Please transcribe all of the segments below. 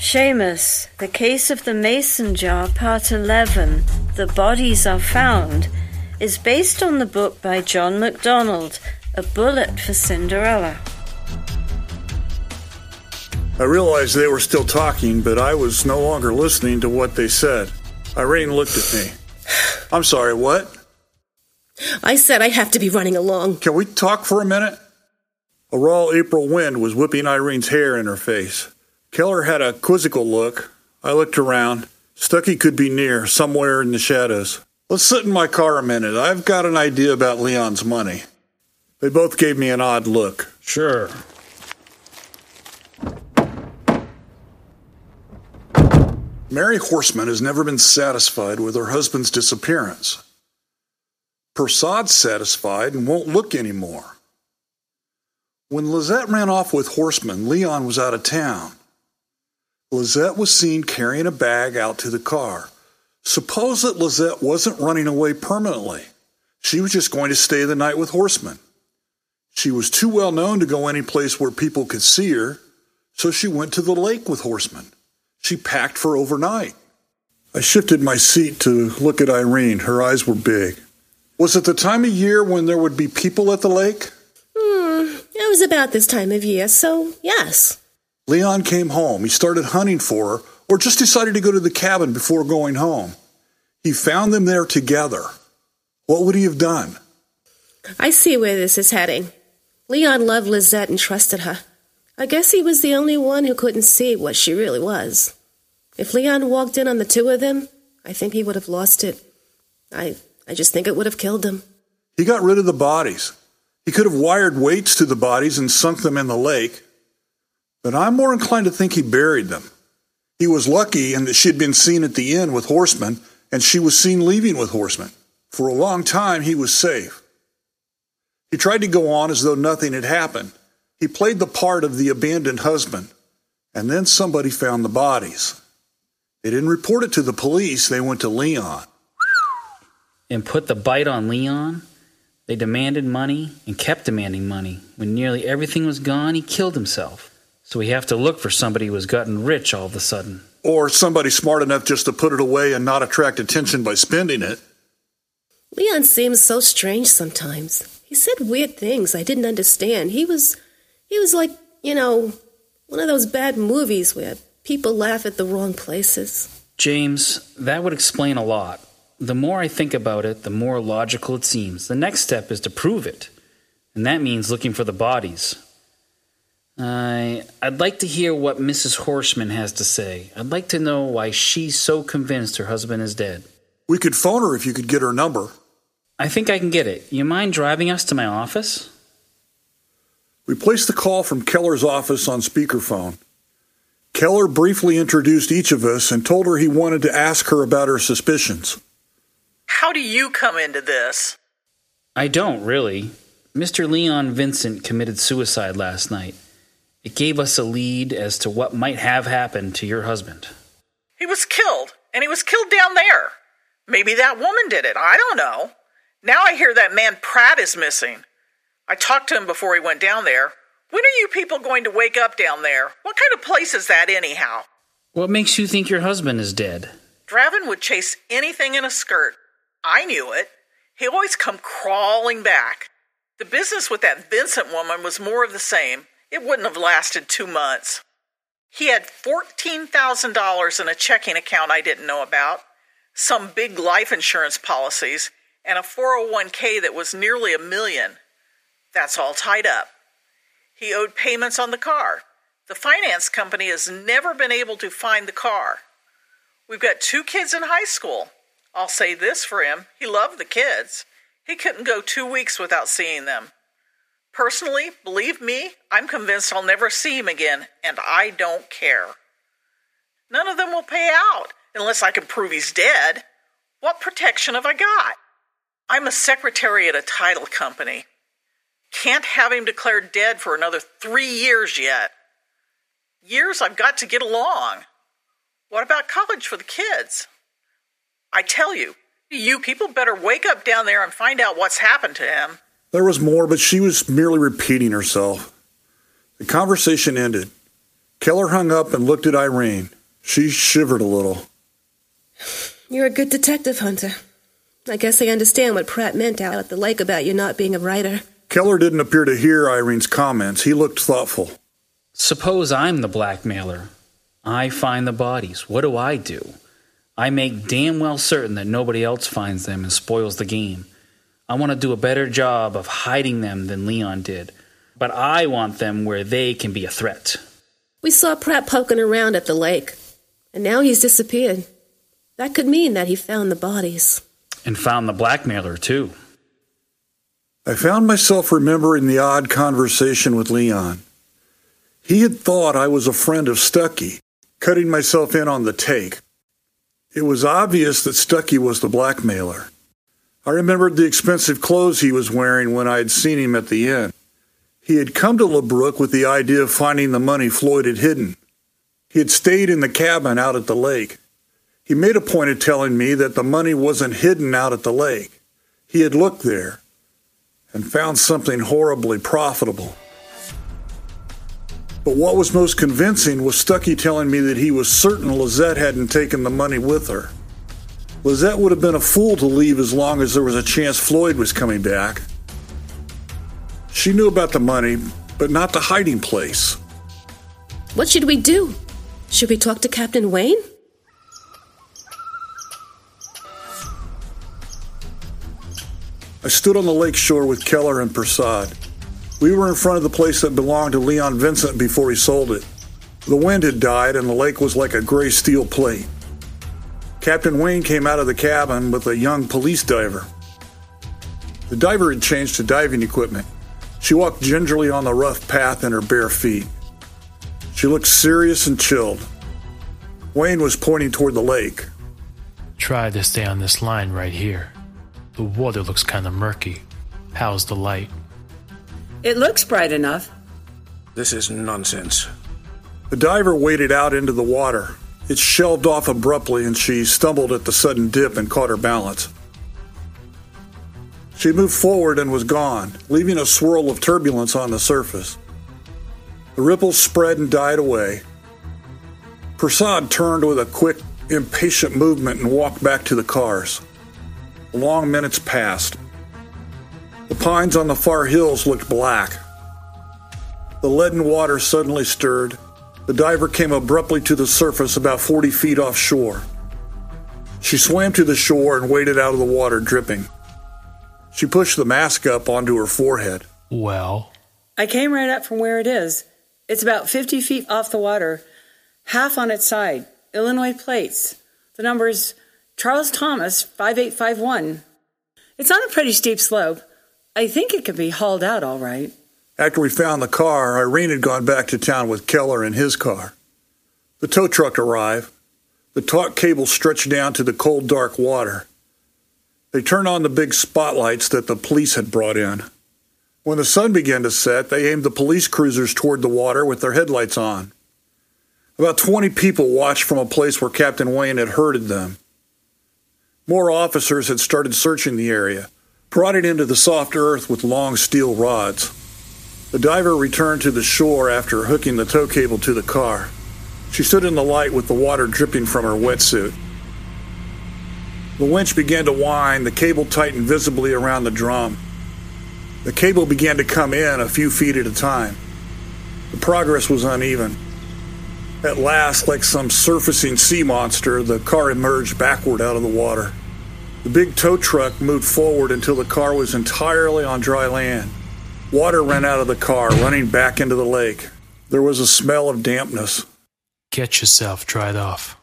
Seamus, The Case of the Mason Jar, Part 11, The Bodies Are Found, is based on the book by John MacDonald, A Bullet for Cinderella. I realized they were still talking, but I was no longer listening to what they said. Irene looked at me. I'm sorry, what? I said I have to be running along. Can we talk for a minute? A raw April wind was whipping Irene's hair in her face. Keller had a quizzical look. I looked around. Stucky could be near, somewhere in the shadows. Let's sit in my car a minute. I've got an idea about Leon's money. They both gave me an odd look. Sure. Mary Horseman has never been satisfied with her husband's disappearance. Persaud's satisfied and won't look anymore. When Lizette ran off with Horseman, Leon was out of town. Lizette was seen carrying a bag out to the car. Suppose that Lizette wasn't running away permanently. She was just going to stay the night with Horseman. She was too well known to go any place where people could see her, so she went to the lake with Horseman. She packed for overnight. I shifted my seat to look at Irene. Her eyes were big. Was it the time of year when there would be people at the lake? Hmm, it was about this time of year, so yes. Leon came home. He started hunting for her, or just decided to go to the cabin before going home. He found them there together. What would he have done? I see where this is heading. Leon loved Lizette and trusted her. I guess he was the only one who couldn't see what she really was. If Leon walked in on the two of them, I think he would have lost it. I I just think it would have killed him. He got rid of the bodies. He could have wired weights to the bodies and sunk them in the lake but I'm more inclined to think he buried them. He was lucky in that she'd been seen at the inn with Horseman, and she was seen leaving with Horseman. For a long time, he was safe. He tried to go on as though nothing had happened. He played the part of the abandoned husband, and then somebody found the bodies. They didn't report it to the police, they went to Leon. And put the bite on Leon? They demanded money and kept demanding money. When nearly everything was gone, he killed himself. So we have to look for somebody who has gotten rich all of a sudden. Or somebody smart enough just to put it away and not attract attention by spending it. Leon seems so strange sometimes. He said weird things I didn't understand. He was he was like, you know, one of those bad movies where people laugh at the wrong places. James, that would explain a lot. The more I think about it, the more logical it seems. The next step is to prove it. And that means looking for the bodies. I, I'd like to hear what Mrs. Horseman has to say. I'd like to know why she's so convinced her husband is dead. We could phone her if you could get her number. I think I can get it. You mind driving us to my office? We placed the call from Keller's office on speakerphone. Keller briefly introduced each of us and told her he wanted to ask her about her suspicions. How do you come into this? I don't, really. Mr. Leon Vincent committed suicide last night. It gave us a lead as to what might have happened to your husband. He was killed, and he was killed down there. Maybe that woman did it. I don't know. Now I hear that man Pratt is missing. I talked to him before he went down there. When are you people going to wake up down there? What kind of place is that, anyhow? What makes you think your husband is dead? Draven would chase anything in a skirt. I knew it. He always come crawling back. The business with that Vincent woman was more of the same. It wouldn't have lasted two months. He had $14,000 in a checking account I didn't know about, some big life insurance policies, and a 401k that was nearly a million. That's all tied up. He owed payments on the car. The finance company has never been able to find the car. We've got two kids in high school. I'll say this for him he loved the kids. He couldn't go two weeks without seeing them. Personally, believe me, I'm convinced I'll never see him again, and I don't care. None of them will pay out unless I can prove he's dead. What protection have I got? I'm a secretary at a title company. Can't have him declared dead for another three years yet. Years I've got to get along. What about college for the kids? I tell you, you people better wake up down there and find out what's happened to him. There was more, but she was merely repeating herself. The conversation ended. Keller hung up and looked at Irene. She shivered a little. You're a good detective, Hunter. I guess I understand what Pratt meant out at the lake about you not being a writer. Keller didn't appear to hear Irene's comments. He looked thoughtful. Suppose I'm the blackmailer. I find the bodies. What do I do? I make damn well certain that nobody else finds them and spoils the game. I want to do a better job of hiding them than Leon did, but I want them where they can be a threat. We saw Pratt poking around at the lake, and now he's disappeared. That could mean that he found the bodies. And found the blackmailer, too. I found myself remembering the odd conversation with Leon. He had thought I was a friend of Stucky, cutting myself in on the take. It was obvious that Stucky was the blackmailer. I remembered the expensive clothes he was wearing when I had seen him at the inn. He had come to LeBrook with the idea of finding the money Floyd had hidden. He had stayed in the cabin out at the lake. He made a point of telling me that the money wasn't hidden out at the lake. He had looked there and found something horribly profitable. But what was most convincing was Stucky telling me that he was certain Lizette hadn't taken the money with her. Lizette would have been a fool to leave as long as there was a chance Floyd was coming back. She knew about the money, but not the hiding place. What should we do? Should we talk to Captain Wayne? I stood on the lake shore with Keller and Prasad. We were in front of the place that belonged to Leon Vincent before he sold it. The wind had died and the lake was like a gray steel plate. Captain Wayne came out of the cabin with a young police diver. The diver had changed to diving equipment. She walked gingerly on the rough path in her bare feet. She looked serious and chilled. Wayne was pointing toward the lake. Try to stay on this line right here. The water looks kind of murky. How's the light? It looks bright enough. This is nonsense. The diver waded out into the water. It shelved off abruptly and she stumbled at the sudden dip and caught her balance. She moved forward and was gone, leaving a swirl of turbulence on the surface. The ripples spread and died away. Prasad turned with a quick, impatient movement and walked back to the cars. Long minutes passed. The pines on the far hills looked black. The leaden water suddenly stirred. The diver came abruptly to the surface about 40 feet offshore. She swam to the shore and waded out of the water, dripping. She pushed the mask up onto her forehead. Well, I came right up from where it is. It's about 50 feet off the water, half on its side. Illinois plates. The number's Charles Thomas 5851. It's on a pretty steep slope. I think it could be hauled out all right. After we found the car, Irene had gone back to town with Keller in his car. The tow truck arrived. The taut cable stretched down to the cold, dark water. They turned on the big spotlights that the police had brought in. When the sun began to set, they aimed the police cruisers toward the water with their headlights on. About 20 people watched from a place where Captain Wayne had herded them. More officers had started searching the area it into the soft earth with long steel rods. The diver returned to the shore after hooking the tow cable to the car. She stood in the light with the water dripping from her wetsuit. The winch began to whine, the cable tightened visibly around the drum. The cable began to come in a few feet at a time. The progress was uneven. At last, like some surfacing sea monster, the car emerged backward out of the water. The big tow truck moved forward until the car was entirely on dry land. Water ran out of the car, running back into the lake. There was a smell of dampness. Get yourself dried off.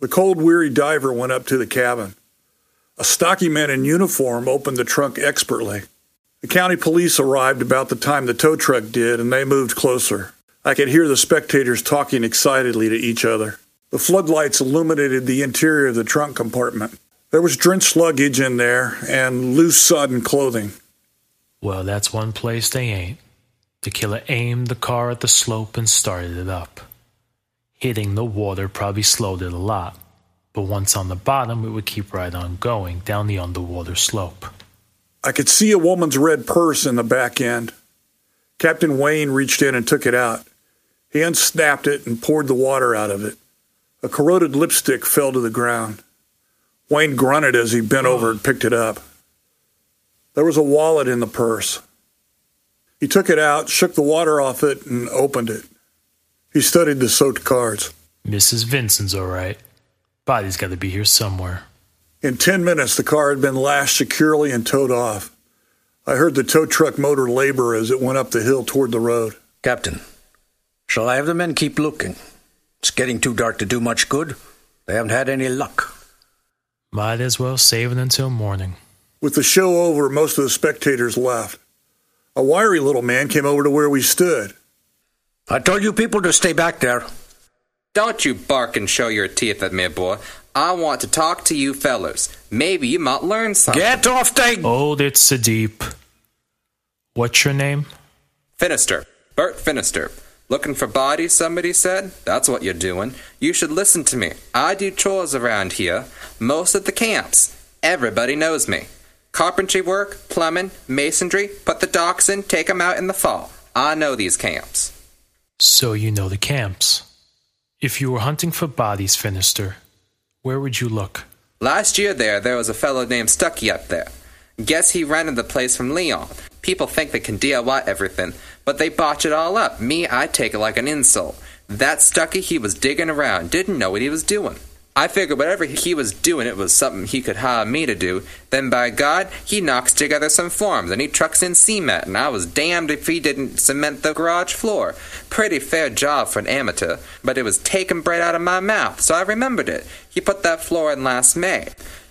The cold, weary diver went up to the cabin. A stocky man in uniform opened the trunk expertly. The county police arrived about the time the tow truck did, and they moved closer. I could hear the spectators talking excitedly to each other. The floodlights illuminated the interior of the trunk compartment. There was drenched luggage in there and loose, sodden clothing. Well, that's one place they ain't. The killer aimed the car at the slope and started it up. Hitting the water probably slowed it a lot, but once on the bottom, it would keep right on going down the underwater slope. I could see a woman's red purse in the back end. Captain Wayne reached in and took it out. He unsnapped it and poured the water out of it. A corroded lipstick fell to the ground. Wayne grunted as he bent over and picked it up. There was a wallet in the purse. He took it out, shook the water off it, and opened it. He studied the soaked cards. Mrs. Vincent's all right. Body's got to be here somewhere. In ten minutes, the car had been lashed securely and towed off. I heard the tow truck motor labor as it went up the hill toward the road. Captain, shall I have the men keep looking? It's getting too dark to do much good. They haven't had any luck. Might as well save it until morning. With the show over, most of the spectators left. A wiry little man came over to where we stood. I told you people to stay back there. Don't you bark and show your teeth at me, boy. I want to talk to you fellers. Maybe you might learn something. Get off the. Hold it, Sadeep. What's your name? Finister. Bert Finister. Looking for bodies, somebody said? That's what you're doing. You should listen to me. I do chores around here, most at the camps. Everybody knows me. Carpentry work, plumbing, masonry, put the docks in, take 'em out in the fall. I know these camps. So you know the camps. If you were hunting for bodies, Finister, where would you look? Last year there, there was a fellow named Stucky up there. Guess he rented the place from Leon. People think they can DIY everything, but they botch it all up. Me, I take it like an insult. That Stucky, he was digging around, didn't know what he was doing. I figured whatever he was doing, it was something he could hire me to do. Then, by God, he knocks together some forms and he trucks in cement, and I was damned if he didn't cement the garage floor. Pretty fair job for an amateur, but it was taken bread out of my mouth, so I remembered it. He put that floor in last May.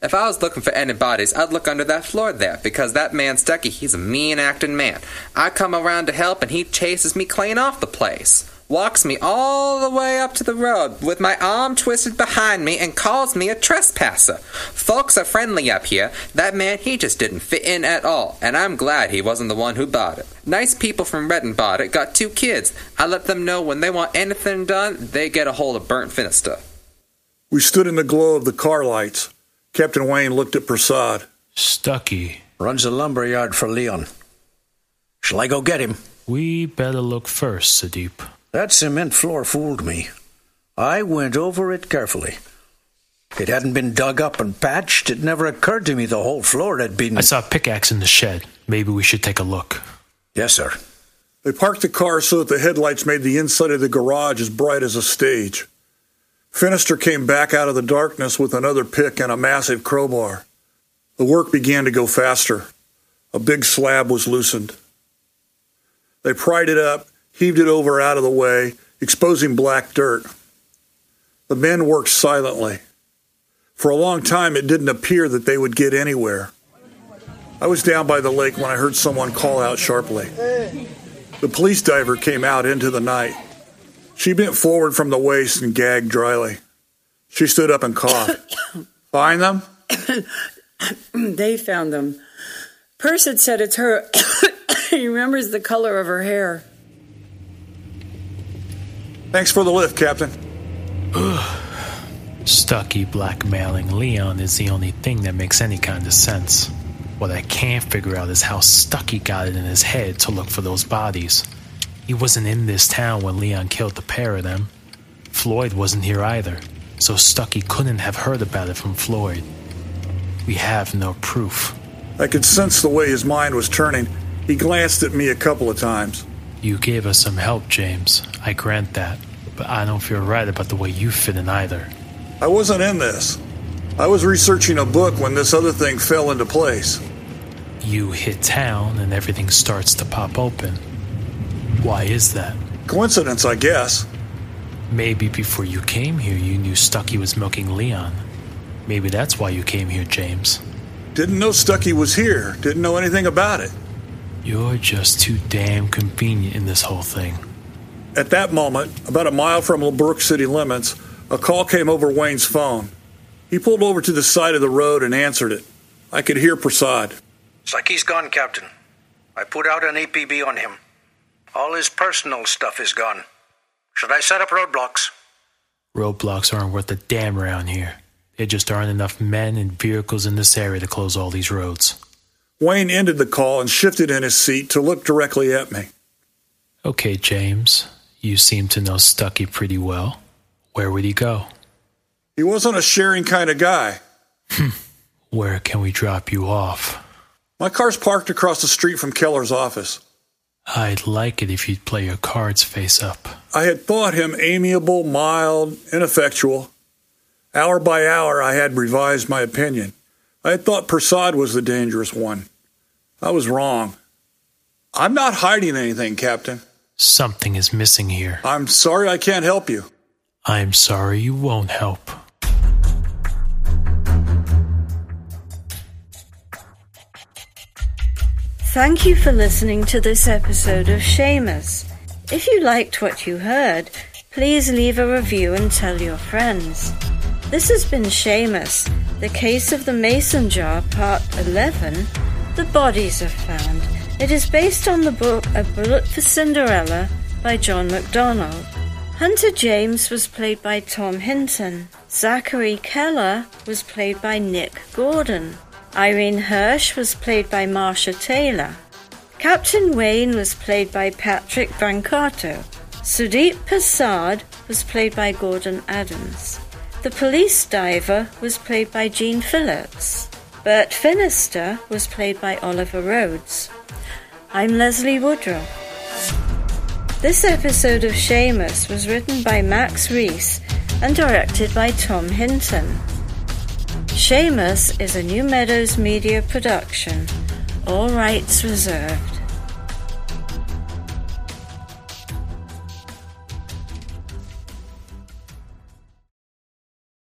If I was looking for any bodies, I'd look under that floor there, because that man Stucky, he's a mean acting man. I come around to help, and he chases me clean off the place. Walks me all the way up to the road with my arm twisted behind me and calls me a trespasser. Folks are friendly up here. That man, he just didn't fit in at all, and I'm glad he wasn't the one who bought it. Nice people from Redden bought it, got two kids. I let them know when they want anything done, they get a hold of Bert Finister. We stood in the glow of the car lights. Captain Wayne looked at Prasad. Stucky. Runs a lumber yard for Leon. Shall I go get him? We better look first, Sadeep. That cement floor fooled me. I went over it carefully. It hadn't been dug up and patched. It never occurred to me the whole floor had been. I saw a pickaxe in the shed. Maybe we should take a look. Yes, sir. They parked the car so that the headlights made the inside of the garage as bright as a stage. Finister came back out of the darkness with another pick and a massive crowbar. The work began to go faster. A big slab was loosened. They pried it up, heaved it over out of the way, exposing black dirt. The men worked silently. For a long time, it didn't appear that they would get anywhere. I was down by the lake when I heard someone call out sharply. The police diver came out into the night. She bent forward from the waist and gagged dryly. She stood up and coughed. Find them? they found them. Purse had said it's her. he remembers the color of her hair. Thanks for the lift, Captain. Stucky blackmailing Leon is the only thing that makes any kind of sense. What I can't figure out is how Stucky got it in his head to look for those bodies. He wasn't in this town when Leon killed the pair of them. Floyd wasn't here either, so Stucky couldn't have heard about it from Floyd. We have no proof. I could sense the way his mind was turning. He glanced at me a couple of times. You gave us some help, James. I grant that. But I don't feel right about the way you fit in either. I wasn't in this. I was researching a book when this other thing fell into place. You hit town and everything starts to pop open. Why is that? Coincidence, I guess. Maybe before you came here, you knew Stucky was milking Leon. Maybe that's why you came here, James. Didn't know Stucky was here. Didn't know anything about it. You're just too damn convenient in this whole thing. At that moment, about a mile from LeBrook city limits, a call came over Wayne's phone. He pulled over to the side of the road and answered it. I could hear Prasad. Stucky's gone, Captain. I put out an APB on him. All his personal stuff is gone. Should I set up roadblocks? Roadblocks aren't worth a damn around here. There just aren't enough men and vehicles in this area to close all these roads. Wayne ended the call and shifted in his seat to look directly at me. Okay, James. You seem to know Stucky pretty well. Where would he go? He wasn't a sharing kind of guy. Hmm. Where can we drop you off? My car's parked across the street from Keller's office. I'd like it if you'd play your cards face up. I had thought him amiable, mild, ineffectual. Hour by hour, I had revised my opinion. I thought Persad was the dangerous one. I was wrong. I'm not hiding anything, Captain. Something is missing here. I'm sorry I can't help you. I'm sorry you won't help. Thank you for listening to this episode of Seamus. If you liked what you heard, please leave a review and tell your friends. This has been Seamus, the case of the Mason jar, part 11. The bodies are found. It is based on the book A Bullet for Cinderella by John MacDonald. Hunter James was played by Tom Hinton. Zachery Keller was played by Nick Gordon. Irene Hirsh was played by Marsha Taylor. Captain Wayne was played by Patrick Brancato. Sudeep Persad was played by Gordon Adams. The police diver was played by Gene Phillips. Bert Finister was played by Oliver Rhodes. I'm Leslie Woodrow. This episode of Seamus was written by Max Reese and directed by Tom Hinton. Seamus is a New Meadows Media production. All rights reserved.